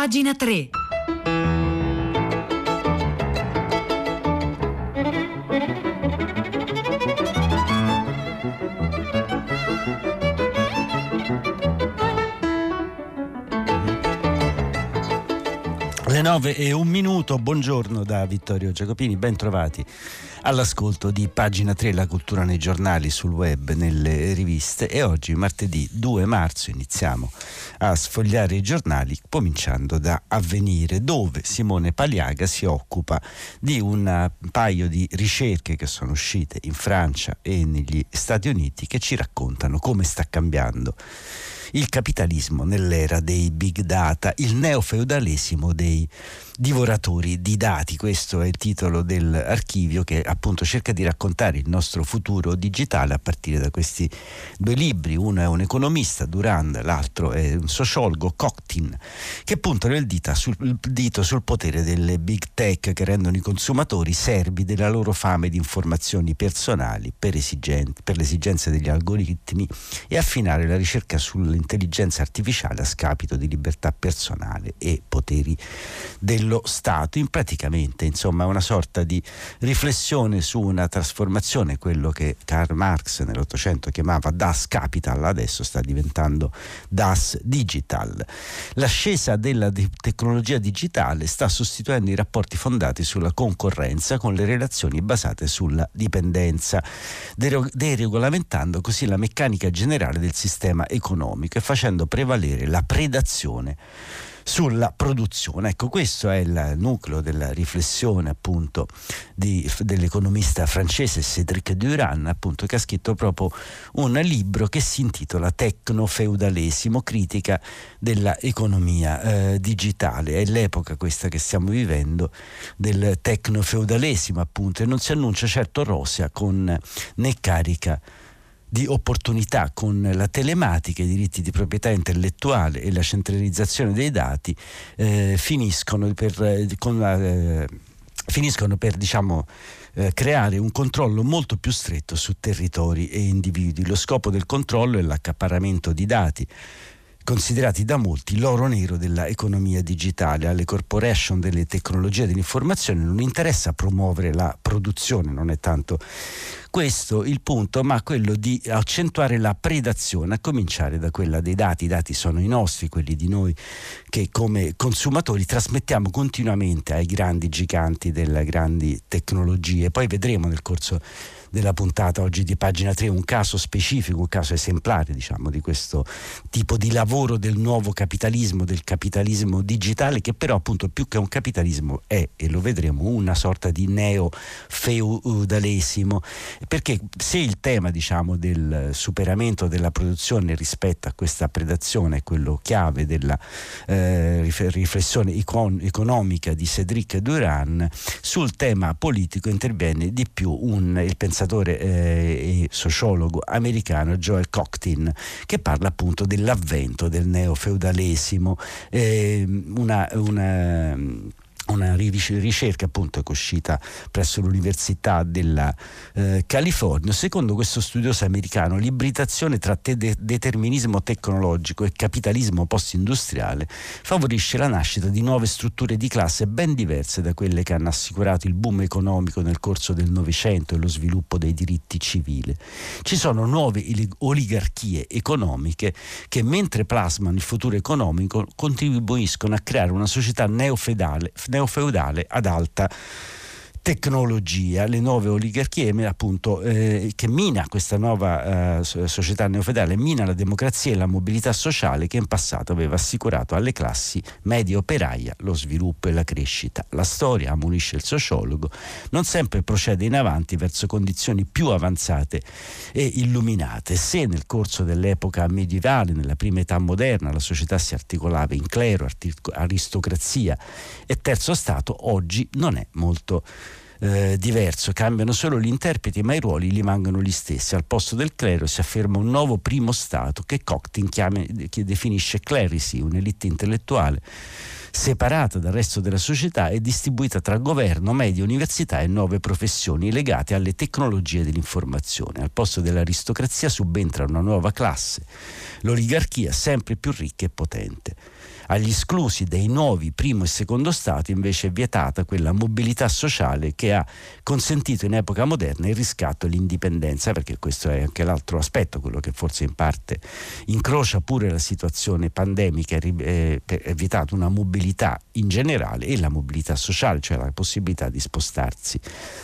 Pagina 3. Le 9 e un minuto, buongiorno da Vittorio Giacopini, ben trovati all'ascolto di pagina 3 La cultura nei giornali, sul web, nelle riviste. E oggi martedì 2 marzo iniziamo a sfogliare i giornali cominciando da Avvenire dove Simone Paliaga si occupa di un paio di ricerche che sono uscite in Francia e negli Stati Uniti che ci raccontano come sta cambiando il capitalismo nell'era dei big data, il neofeudalesimo dei divoratori di dati. Questo è il titolo dell'archivio che appunto cerca di raccontare il nostro futuro digitale a partire da questi due libri. Uno è un economista, Durand, l'altro è un sociologo, Coctin, che puntano il, sul, il dito sul potere delle big tech che rendono i consumatori servi della loro fame di informazioni personali per, per le esigenze degli algoritmi e affinare la ricerca sull'intelligenza artificiale a scapito di libertà personale e poteri dello dello Stato, in praticamente insomma una sorta di riflessione su una trasformazione, quello che Karl Marx nell'Ottocento chiamava Das Capital, adesso sta diventando Das Digital. L'ascesa della tecnologia digitale sta sostituendo i rapporti fondati sulla concorrenza con le relazioni basate sulla dipendenza, deregolamentando così la meccanica generale del sistema economico e facendo prevalere la predazione sulla produzione. Ecco, questo è il nucleo della riflessione appunto di, dell'economista francese Cédric Duran, appunto, che ha scritto proprio un libro che si intitola Tecnofeudalesimo, critica dell'economia eh, digitale. È l'epoca questa che stiamo vivendo del tecnofeudalesimo, appunto, e non si annuncia certo rosea con né carica di opportunità con la telematica, i diritti di proprietà intellettuale e la centralizzazione dei dati eh, finiscono per, eh, la, eh, finiscono per diciamo, eh, creare un controllo molto più stretto su territori e individui. Lo scopo del controllo è l'accaparramento di dati considerati da molti l'oro nero dell'economia digitale. Alle corporation delle tecnologie dell'informazione non interessa promuovere la produzione, non è tanto questo il punto, ma quello di accentuare la predazione, a cominciare da quella dei dati. I dati sono i nostri, quelli di noi che come consumatori trasmettiamo continuamente ai grandi giganti delle grandi tecnologie. Poi vedremo nel corso della puntata oggi di pagina 3 un caso specifico, un caso esemplare diciamo, di questo tipo di lavoro del nuovo capitalismo, del capitalismo digitale che però appunto più che un capitalismo è, e lo vedremo, una sorta di neo-feudalesimo. Perché se il tema diciamo, del superamento della produzione rispetto a questa predazione è quello chiave della eh, riflessione icon- economica di Cédric Duran, sul tema politico interviene di più un, il pensiero pensatore eh, e sociologo americano Joel Cocktin che parla appunto dell'avvento del neofeudalesimo, eh, una, una una ricerca appunto che è uscita presso l'Università della eh, California. Secondo questo studioso americano, l'ibridazione tra te- determinismo tecnologico e capitalismo post-industriale favorisce la nascita di nuove strutture di classe ben diverse da quelle che hanno assicurato il boom economico nel corso del Novecento e lo sviluppo dei diritti civili. Ci sono nuove oligarchie economiche che mentre plasmano il futuro economico contribuiscono a creare una società neofeudale neofeudale ad alta tecnologia, le nuove oligarchie appunto, eh, che mina questa nuova eh, società neofeudale, mina la democrazia e la mobilità sociale che in passato aveva assicurato alle classi medie operaia lo sviluppo e la crescita. La storia, ammonisce il sociologo, non sempre procede in avanti verso condizioni più avanzate e illuminate. Se nel corso dell'epoca medievale, nella prima età moderna, la società si articolava in clero, aristocrazia e terzo stato, oggi non è molto eh, diverso, cambiano solo gli interpreti ma i ruoli rimangono gli stessi. Al posto del clero si afferma un nuovo primo stato che Coctin chiama, che definisce clerici, un'elite intellettuale separata dal resto della società e distribuita tra governo, media, università e nuove professioni legate alle tecnologie dell'informazione. Al posto dell'aristocrazia subentra una nuova classe, l'oligarchia sempre più ricca e potente. Agli esclusi dei nuovi primo e secondo Stato invece è vietata quella mobilità sociale che ha consentito in epoca moderna il riscatto e l'indipendenza, perché questo è anche l'altro aspetto, quello che forse in parte incrocia pure la situazione pandemica, è vietata una mobilità in generale e la mobilità sociale, cioè la possibilità di spostarsi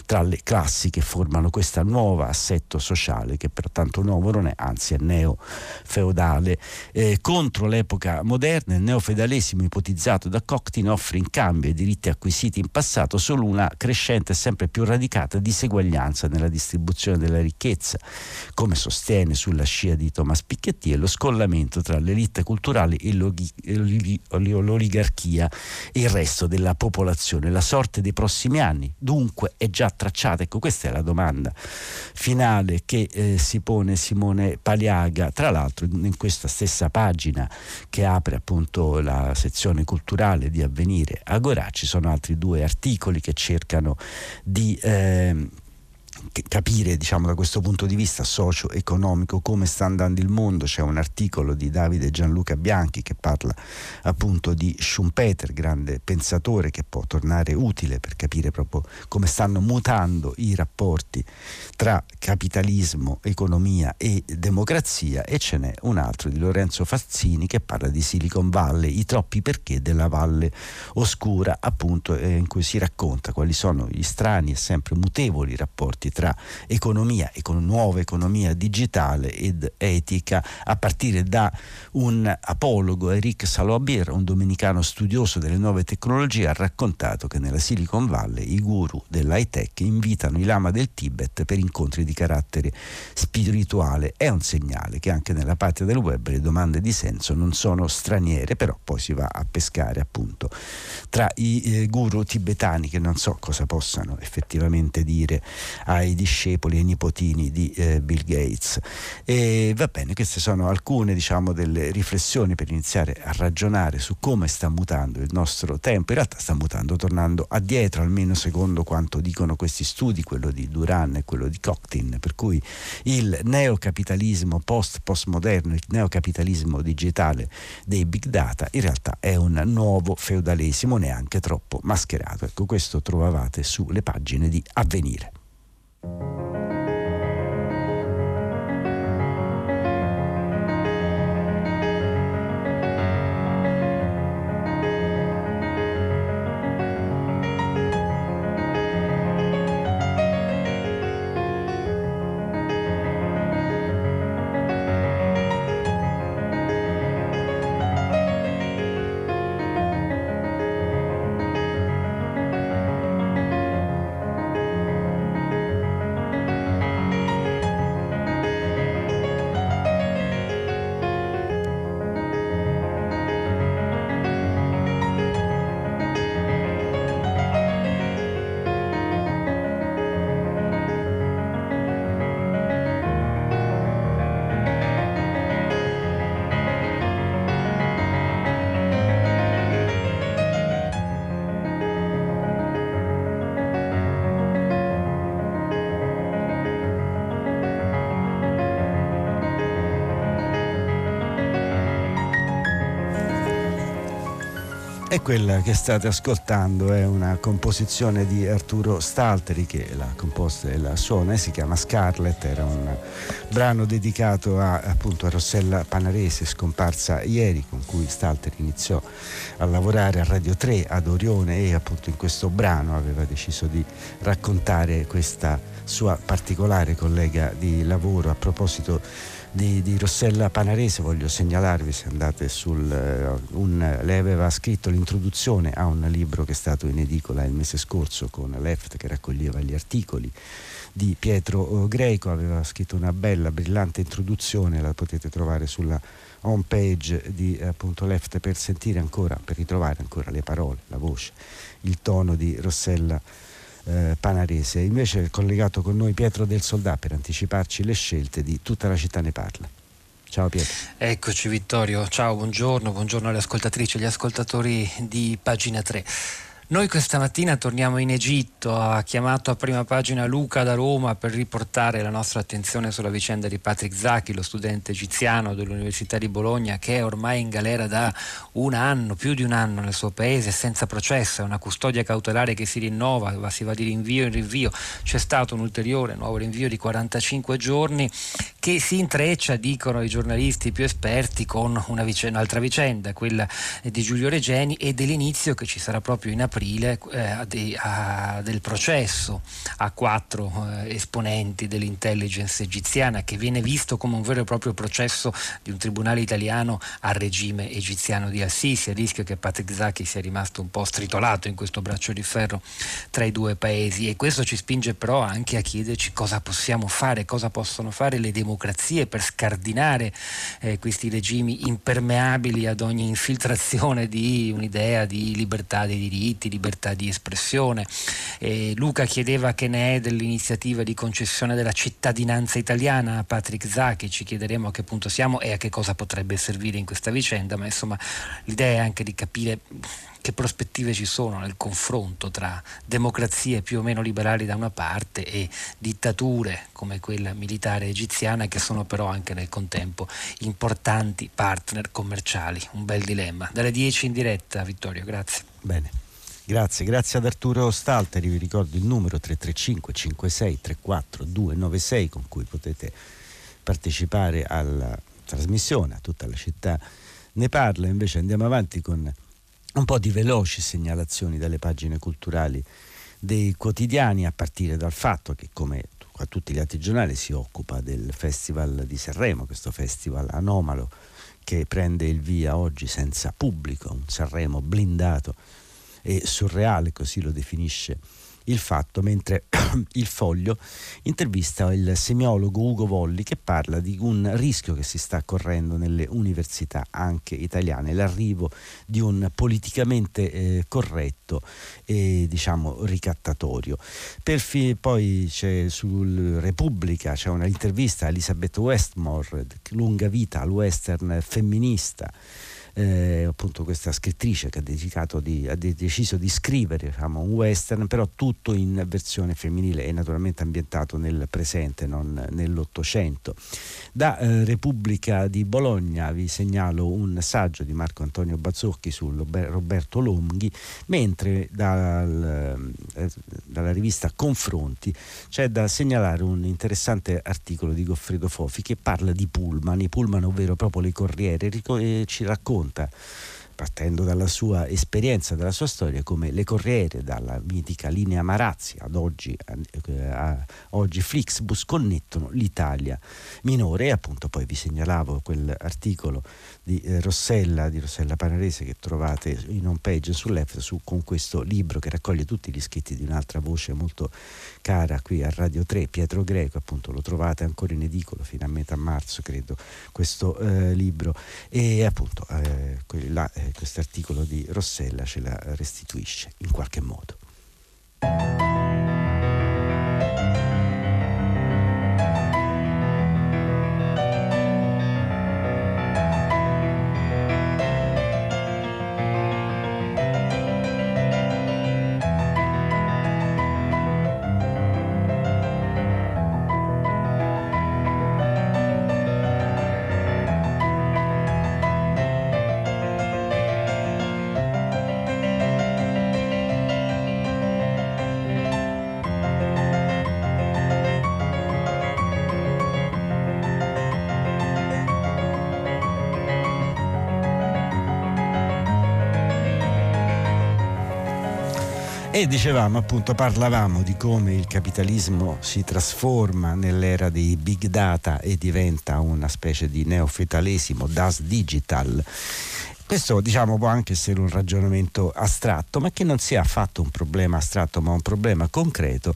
tra le classi che formano questo nuovo assetto sociale che pertanto nuovo non è, anzi è neo-feudale. Eh, contro l'epoca moderna il neofeudalesimo ipotizzato da Coctin offre in cambio ai diritti acquisiti in passato solo una crescente e sempre più radicata diseguaglianza nella distribuzione della ricchezza, come sostiene sulla scia di Thomas Piketty, e lo scollamento tra l'elite culturale e l'oligarchia e il resto della popolazione. La sorte dei prossimi anni dunque è già tracciata. Ecco, questa è la domanda finale che eh, si pone Simone Paliaga, tra l'altro in questa stessa pagina che apre appunto la sezione culturale di Avvenire Agorà ci sono altri due articoli che cercano di eh, capire diciamo, da questo punto di vista socio-economico come sta andando il mondo. C'è un articolo di Davide Gianluca Bianchi che parla appunto di Schumpeter, grande pensatore che può tornare utile per capire proprio come stanno mutando i rapporti tra capitalismo, economia e democrazia e ce n'è un altro di Lorenzo Fazzini che parla di Silicon Valley, i troppi perché della valle oscura appunto eh, in cui si racconta quali sono gli strani e sempre mutevoli rapporti tra economia, econ- nuova economia digitale ed etica, a partire da un apologo, Eric Salobir, un domenicano studioso delle nuove tecnologie, ha raccontato che nella Silicon Valley i guru dell'high tech invitano i lama del Tibet per incontri di carattere spirituale. È un segnale che anche nella patria del web le domande di senso non sono straniere, però poi si va a pescare appunto tra i eh, guru tibetani che non so cosa possano effettivamente dire ai ai discepoli e nipotini di eh, Bill Gates. E va bene, queste sono alcune diciamo, delle riflessioni per iniziare a ragionare su come sta mutando il nostro tempo. In realtà sta mutando, tornando addietro, almeno secondo quanto dicono questi studi, quello di Duran e quello di Coctin, per cui il neocapitalismo post-postmoderno, il neocapitalismo digitale dei big data, in realtà è un nuovo feudalesimo neanche troppo mascherato. Ecco, questo trovavate sulle pagine di Avvenire. Thank you. E quella che state ascoltando è una composizione di Arturo Stalteri che l'ha composta e la suona e si chiama Scarlet, era un brano dedicato a, appunto, a Rossella Panarese scomparsa ieri con cui Stalteri iniziò a lavorare a Radio 3 ad Orione e appunto in questo brano aveva deciso di raccontare questa sua particolare collega di lavoro. A proposito di, di, Rossella Panarese voglio segnalarvi se andate sul uh, un, lei aveva scritto l'introduzione a un libro che è stato in edicola il mese scorso con Left che raccoglieva gli articoli di Pietro eh, Greco. Aveva scritto una bella brillante introduzione la potete trovare sulla home page di appunto Left per sentire ancora per ritrovare ancora le parole la voce il tono di Rossella Panarese eh, Panarese. Invece è collegato con noi Pietro del Soldà per anticiparci le scelte di Tutta la città ne parla. Ciao Pietro. Eccoci Vittorio, ciao, buongiorno, buongiorno alle ascoltatrici e agli ascoltatori di pagina 3. Noi questa mattina torniamo in Egitto, ha chiamato a prima pagina Luca da Roma per riportare la nostra attenzione sulla vicenda di Patrick Zaki, lo studente egiziano dell'Università di Bologna che è ormai in galera da un anno, più di un anno nel suo paese, senza processo, è una custodia cautelare che si rinnova, si va di rinvio in rinvio, c'è stato un ulteriore nuovo rinvio di 45 giorni che si intreccia, dicono i giornalisti più esperti, con una vicenda, un'altra vicenda, quella di Giulio Regeni e dell'inizio che ci sarà proprio in aprile eh, de, a, del processo a quattro eh, esponenti dell'intelligence egiziana che viene visto come un vero e proprio processo di un tribunale italiano al regime egiziano di Assisi, a rischio che Patrick Zaki sia rimasto un po' stritolato in questo braccio di ferro tra i due paesi. E questo ci spinge però anche a chiederci cosa possiamo fare, cosa possono fare le democrazie per scardinare eh, questi regimi impermeabili ad ogni infiltrazione di un'idea di libertà dei diritti, libertà di espressione. Eh, Luca chiedeva che ne è dell'iniziativa di concessione della cittadinanza italiana a Patrick Zacchi, ci chiederemo a che punto siamo e a che cosa potrebbe servire in questa vicenda, ma insomma l'idea è anche di capire che prospettive ci sono nel confronto tra democrazie più o meno liberali da una parte e dittature come quella militare egiziana che sono però anche nel contempo importanti partner commerciali. Un bel dilemma. Dalle 10 in diretta, Vittorio, grazie. Bene. Grazie, grazie ad Arturo Stalteri, vi ricordo il numero 335 56 34 296 con cui potete partecipare alla trasmissione, a tutta la città ne parla, invece andiamo avanti con un po' di veloci segnalazioni dalle pagine culturali dei quotidiani, a partire dal fatto che, come a tutti gli altri giornali, si occupa del Festival di Sanremo, questo festival anomalo che prende il via oggi senza pubblico, un Sanremo blindato e surreale, così lo definisce il fatto, mentre il foglio intervista il semiologo Ugo Volli che parla di un rischio che si sta correndo nelle università anche italiane, l'arrivo di un politicamente eh, corretto e diciamo ricattatorio. Fi- poi c'è sul Repubblica c'è un'intervista a Elizabeth Westmore, lunga vita al western femminista eh, appunto questa scrittrice che ha, di, ha deciso di scrivere diciamo, un western, però tutto in versione femminile e naturalmente ambientato nel presente, non nell'Ottocento. Da eh, Repubblica di Bologna vi segnalo un saggio di Marco Antonio Bazzocchi su Roberto Longhi, mentre dal, eh, dalla rivista Confronti c'è da segnalare un interessante articolo di Goffredo Fofi che parla di pullman, i pullman ovvero proprio le corriere, e ci racconta racconta partendo dalla sua esperienza, dalla sua storia, come le corriere dalla mitica linea Marazzi ad oggi, eh, a, oggi Flixbus connettono l'Italia minore. E appunto poi vi segnalavo quell'articolo di eh, Rossella, di Rossella Panarese che trovate in home page sull'EFT su, con questo libro che raccoglie tutti gli scritti di un'altra voce molto cara qui a Radio 3, Pietro Greco, appunto lo trovate ancora in edicolo fino a metà marzo credo questo eh, libro. E appunto eh, la, eh, questo articolo di Rossella ce la restituisce in qualche modo. E dicevamo appunto, parlavamo di come il capitalismo si trasforma nell'era dei big data e diventa una specie di neofetalesimo, das digital. Questo diciamo può anche essere un ragionamento astratto, ma che non sia affatto un problema astratto, ma un problema concreto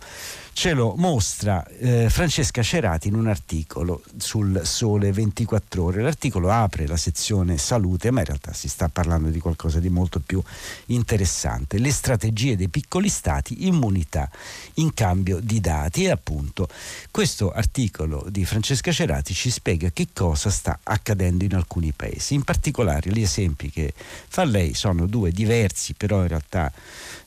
ce lo mostra eh, Francesca Cerati in un articolo sul Sole 24 ore. L'articolo apre la sezione salute, ma in realtà si sta parlando di qualcosa di molto più interessante. Le strategie dei piccoli stati, immunità in cambio di dati e appunto questo articolo di Francesca Cerati ci spiega che cosa sta accadendo in alcuni paesi. In particolare gli esempi che fa lei sono due diversi, però in realtà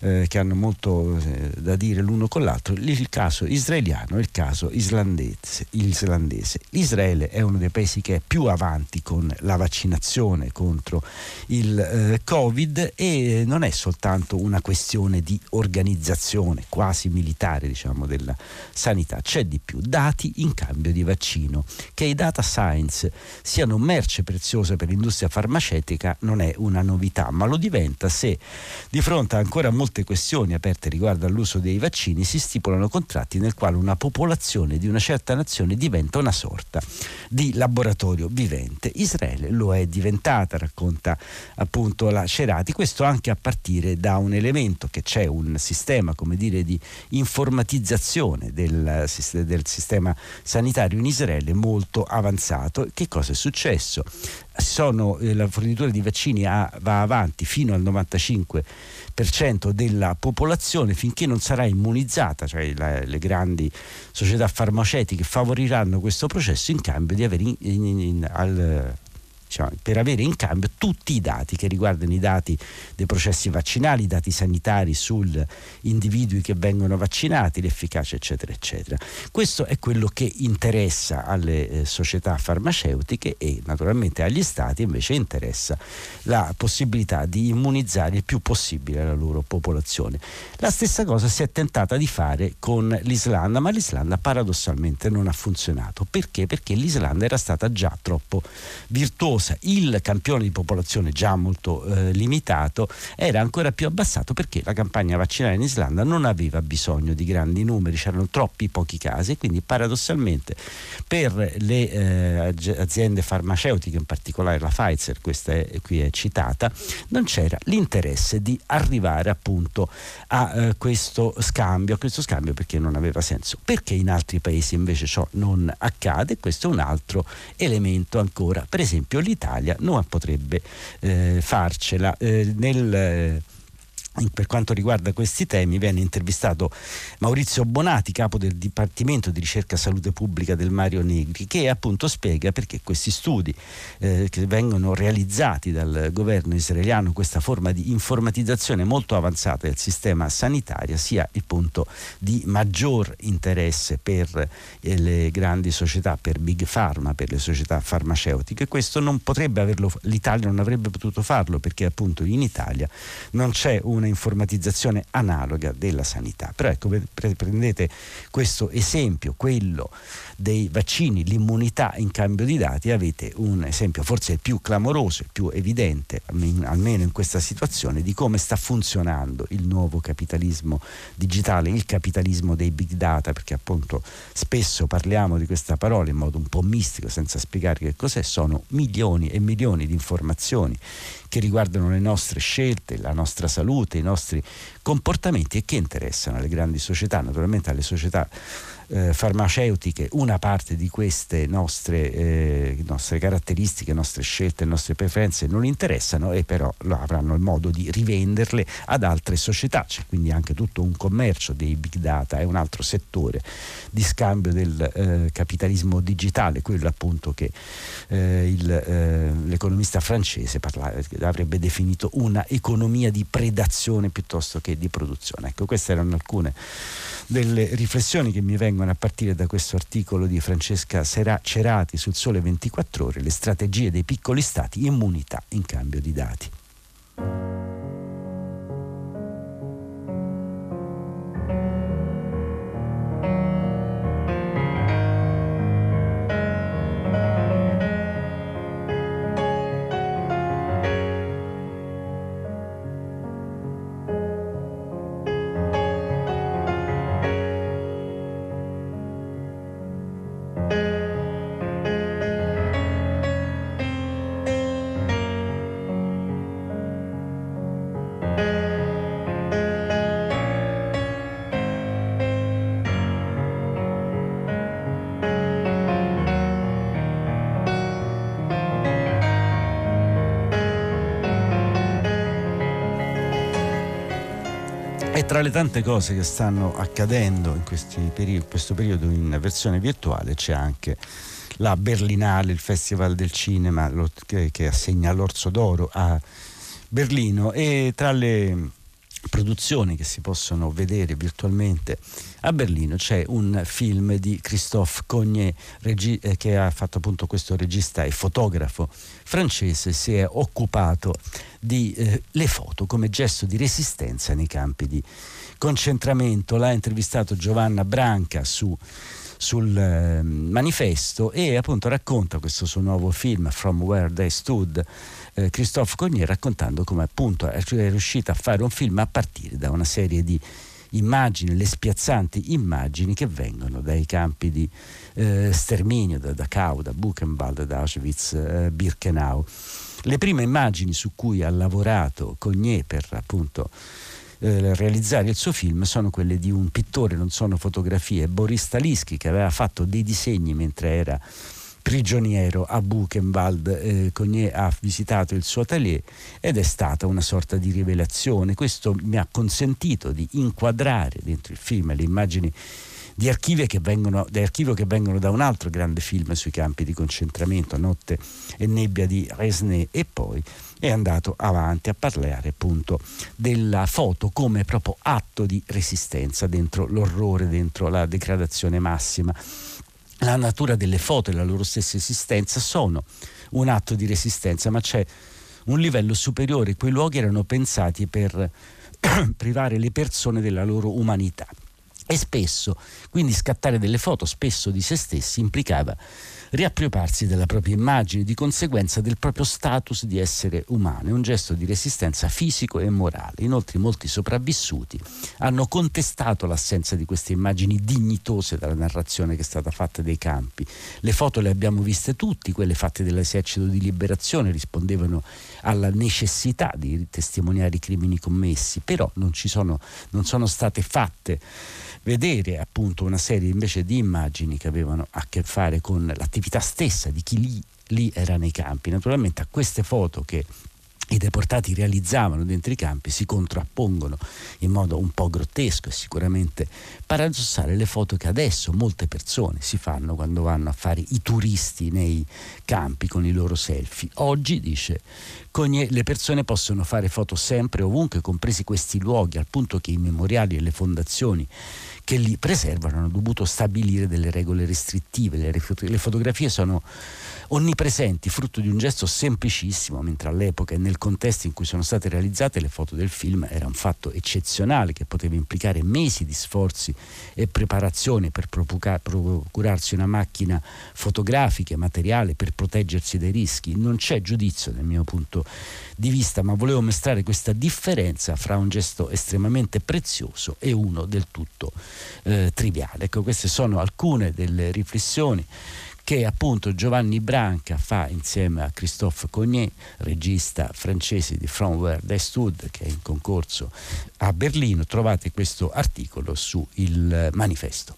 eh, che hanno molto eh, da dire l'uno con l'altro, il caso israeliano e il caso islandese, islandese. Israele è uno dei paesi che è più avanti con la vaccinazione contro il eh, Covid e non è soltanto una questione di organizzazione quasi militare diciamo, della sanità, c'è di più, dati in cambio di vaccino. Che i data science siano merce preziosa per l'industria farmaceutica non è una novità, ma lo diventa se di fronte a ancora molte questioni aperte riguardo all'uso dei vaccini si stipulano contratti nel quale una popolazione di una certa nazione diventa una sorta di laboratorio vivente. Israele lo è diventata, racconta appunto la Cerati, questo anche a partire da un elemento che c'è un sistema, come dire, di informatizzazione del, del sistema sanitario in Israele molto avanzato. Che cosa è successo? Sono, eh, la fornitura di vaccini ha, va avanti fino al 95 della popolazione finché non sarà immunizzata, cioè la, le grandi società farmaceutiche favoriranno questo processo in cambio di avere in, in, in, al, diciamo, per avere in cambio tutti i dati che riguardano i dati dei processi vaccinali, i dati sanitari sugli individui che vengono vaccinati, l'efficacia eccetera eccetera. Questo è quello che interessa alle eh, società farmaceutiche e naturalmente agli stati invece interessa la possibilità di immunizzare il più possibile la loro popolazione. La stessa cosa si è tentata di fare con l'Islanda, ma l'Islanda paradossalmente non ha funzionato. Perché? Perché l'Islanda era stata già troppo virtuosa cosa, il campione di popolazione già molto eh, limitato era ancora più abbassato perché la campagna vaccinale in Islanda non aveva bisogno di grandi numeri, c'erano troppi pochi casi quindi paradossalmente per le eh, aziende farmaceutiche, in particolare la Pfizer, questa è, qui è citata, non c'era l'interesse di arrivare appunto a eh, questo scambio, a questo scambio perché non aveva senso. Perché in altri paesi invece ciò non accade? Questo è un altro elemento ancora. Per esempio l'Italia l'Italia non potrebbe eh, farcela. Eh, nel, per quanto riguarda questi temi viene intervistato Maurizio Bonati, capo del Dipartimento di Ricerca Salute Pubblica del Mario Negri, che appunto spiega perché questi studi eh, che vengono realizzati dal governo israeliano, questa forma di informatizzazione molto avanzata del sistema sanitario, sia il punto di maggior interesse per eh, le grandi società, per Big Pharma, per le società farmaceutiche. Questo non potrebbe averlo, l'Italia non avrebbe potuto farlo perché appunto in Italia non c'è un una informatizzazione analoga della sanità. Però ecco, prendete questo esempio, quello dei vaccini, l'immunità in cambio di dati, avete un esempio forse il più clamoroso, il più evidente, almeno in questa situazione, di come sta funzionando il nuovo capitalismo digitale, il capitalismo dei big data, perché appunto spesso parliamo di questa parola in modo un po' mistico, senza spiegare che cos'è, sono milioni e milioni di informazioni che riguardano le nostre scelte, la nostra salute, i nostri comportamenti e che interessano alle grandi società, naturalmente alle società eh, farmaceutiche una parte di queste nostre, eh, nostre, caratteristiche, nostre scelte, nostre preferenze non interessano e però avranno il modo di rivenderle ad altre società. C'è quindi anche tutto un commercio dei big data, è un altro settore di scambio del eh, capitalismo digitale, quello appunto che eh, il, eh, l'economista francese parla, avrebbe definito una economia di predazione piuttosto che di produzione. Ecco, queste erano alcune delle riflessioni che mi vengono a partire da questo articolo di Francesca Cerati sul Sole 24 ore, le strategie dei piccoli stati, immunità in cambio di dati. Tra le tante cose che stanno accadendo in peri- questo periodo in versione virtuale c'è anche la Berlinale, il Festival del Cinema lo, che, che assegna l'Orso d'Oro a Berlino. E tra le produzioni che si possono vedere virtualmente. A Berlino c'è un film di Christophe Cognet regi- eh, che ha fatto appunto questo regista e fotografo francese si è occupato di eh, le foto come gesto di resistenza nei campi di concentramento. L'ha intervistato Giovanna Branca su sul eh, manifesto e appunto racconta questo suo nuovo film From Where They Stood eh, Christophe Cognier raccontando come appunto è riuscito a fare un film a partire da una serie di immagini, le spiazzanti immagini che vengono dai campi di eh, sterminio, da Dachau, da Buchenwald, da Auschwitz, eh, Birkenau. Le prime immagini su cui ha lavorato Cognier per appunto eh, realizzare il suo film sono quelle di un pittore, non sono fotografie, Boris Talischi che aveva fatto dei disegni mentre era prigioniero a Buchenwald. Eh, Cognier ha visitato il suo atelier ed è stata una sorta di rivelazione. Questo mi ha consentito di inquadrare dentro il film le immagini di che vengono, di archivio che vengono da un altro grande film sui campi di concentramento, Notte e nebbia di Resnay, e poi è andato avanti a parlare appunto della foto come proprio atto di resistenza dentro l'orrore, dentro la degradazione massima la natura delle foto e la loro stessa esistenza sono un atto di resistenza, ma c'è un livello superiore. Quei luoghi erano pensati per privare le persone della loro umanità. E spesso, quindi scattare delle foto spesso di se stessi implicava riappropriarsi della propria immagine, di conseguenza del proprio status di essere umano. È un gesto di resistenza fisico e morale. Inoltre molti sopravvissuti hanno contestato l'assenza di queste immagini dignitose dalla narrazione che è stata fatta dei campi. Le foto le abbiamo viste tutti, quelle fatte dall'esercito di liberazione rispondevano alla necessità di testimoniare i crimini commessi, però non, sono, non sono state fatte vedere appunto una serie invece di immagini che avevano a che fare con l'attività stessa di chi lì, lì era nei campi. Naturalmente a queste foto che i deportati realizzavano dentro i campi si contrappongono in modo un po' grottesco e sicuramente paradossale le foto che adesso molte persone si fanno quando vanno a fare i turisti nei campi con i loro selfie. Oggi, dice le persone possono fare foto sempre ovunque, compresi questi luoghi, al punto che i memoriali e le fondazioni che li preservano hanno dovuto stabilire delle regole restrittive. Le, le fotografie sono onnipresenti, frutto di un gesto semplicissimo, mentre all'epoca e nel contesto in cui sono state realizzate le foto del film era un fatto eccezionale che poteva implicare mesi di sforzi e preparazione per procurarsi una macchina fotografica, materiale per proteggersi dai rischi. Non c'è giudizio dal mio punto di vista, ma volevo mostrare questa differenza fra un gesto estremamente prezioso e uno del tutto eh, triviale. Ecco, queste sono alcune delle riflessioni che appunto Giovanni Branca fa insieme a Christophe Cognet, regista francese di From Where They Stood, che è in concorso a Berlino. Trovate questo articolo su il manifesto.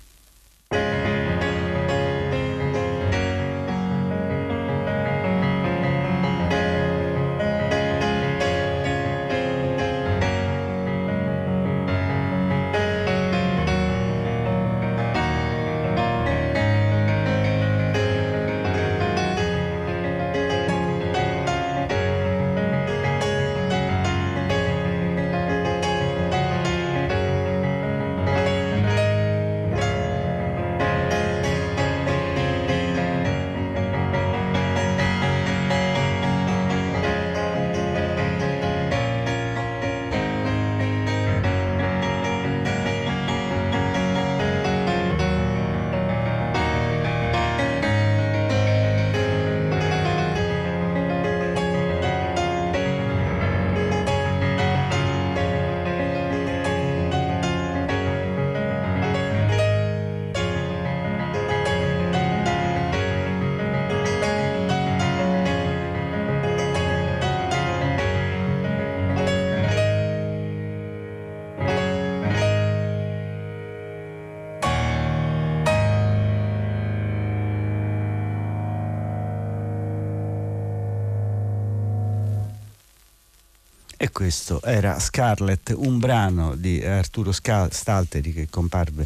Questo era Scarlett, un brano di Arturo Stalteri che comparve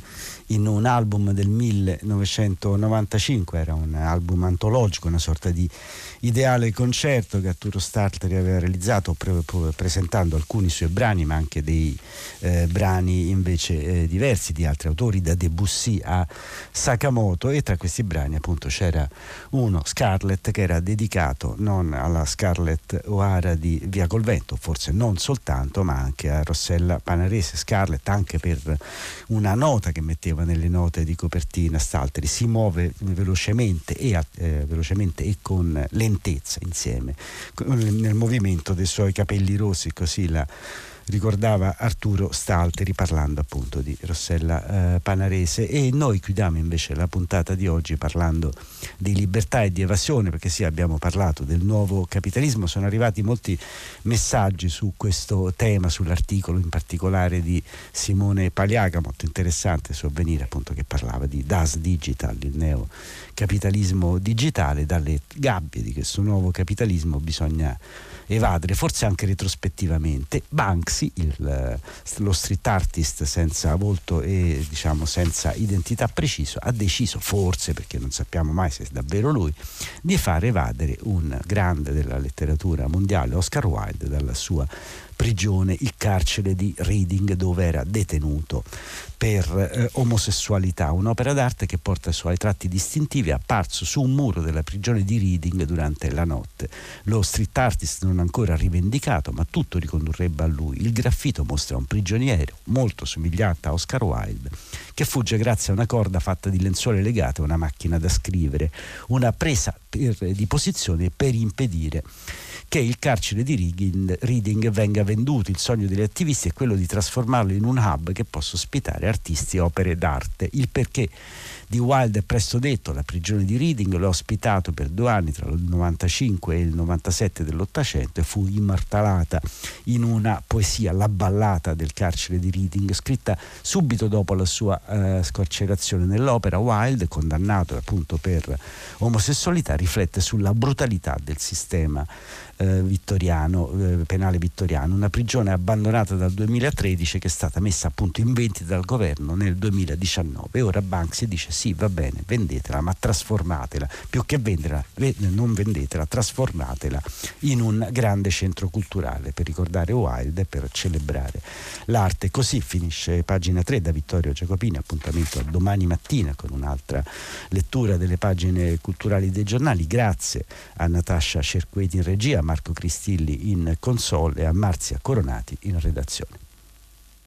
in un album del 1995, era un album antologico, una sorta di ideale concerto che Arturo Starteri aveva realizzato pre- pre- presentando alcuni suoi brani ma anche dei eh, brani invece eh, diversi di altri autori da Debussy a Sakamoto. E tra questi brani appunto c'era uno Scarlett che era dedicato non alla Scarlett O'Hara di Via col Vento forse non soltanto ma anche a Rossella Panarese Scarlett anche per una nota che metteva nelle note di copertina Stalteri. Si muove velocemente e, eh, velocemente e con lentezza insieme nel movimento dei suoi capelli rossi, così la ricordava Arturo Stalteri parlando appunto di Rossella eh, Panarese. E noi chiudiamo invece la puntata di oggi parlando di libertà e di evasione perché sì abbiamo parlato del nuovo capitalismo. Sono arrivati molti messaggi su questo tema sull'articolo in particolare di Simone Paliaga molto interessante su Avvenire appunto che parlava di Das Digital il neocapitalismo digitale. Dalle gabbie di questo nuovo capitalismo bisogna evadere, forse anche retrospettivamente. Banksy, il, lo street artist senza volto e diciamo senza identità preciso, ha deciso, forse perché non sappiamo mai se è davvero lui, di far evadere un grande della letteratura mondiale, Oscar Wilde, dalla sua prigione, il carcere di Reading dove era detenuto per eh, omosessualità, un'opera d'arte che porta i suoi tratti distintivi, apparso su un muro della prigione di Reading durante la notte. Lo street artist non ancora rivendicato, ma tutto ricondurrebbe a lui. Il graffito mostra un prigioniero molto somigliante a Oscar Wilde, che fugge grazie a una corda fatta di lenzuole legate a una macchina da scrivere, una presa per, di posizione per impedire che il carcere di Reading venga venduto. Il sogno degli attivisti è quello di trasformarlo in un hub che possa ospitare artisti e opere d'arte. Il perché di Wilde è presto detto, la prigione di Reading l'ho ospitato per due anni tra il 95 e il 97 dell'Ottocento e fu immortalata in una poesia, La ballata del carcere di Reading, scritta subito dopo la sua eh, scarcerazione nell'opera. Wilde, condannato appunto per omosessualità, riflette sulla brutalità del sistema eh, vittoriano, eh, penale vittoriano, una prigione abbandonata dal 2013 che è stata messa appunto in vendita dal governo nel 2019 e ora Banksy dice sì va bene vendetela ma trasformatela, più che venderla non vendetela, trasformatela in un grande centro culturale per ricordare Wilde e per celebrare l'arte. Così finisce pagina 3 da Vittorio Giacopini, appuntamento a domani mattina con un'altra lettura delle pagine culturali dei giornali. Grazie a Natascia Cerqueti in regia, Marco Cristilli in console e a Marzia Coronati in redazione.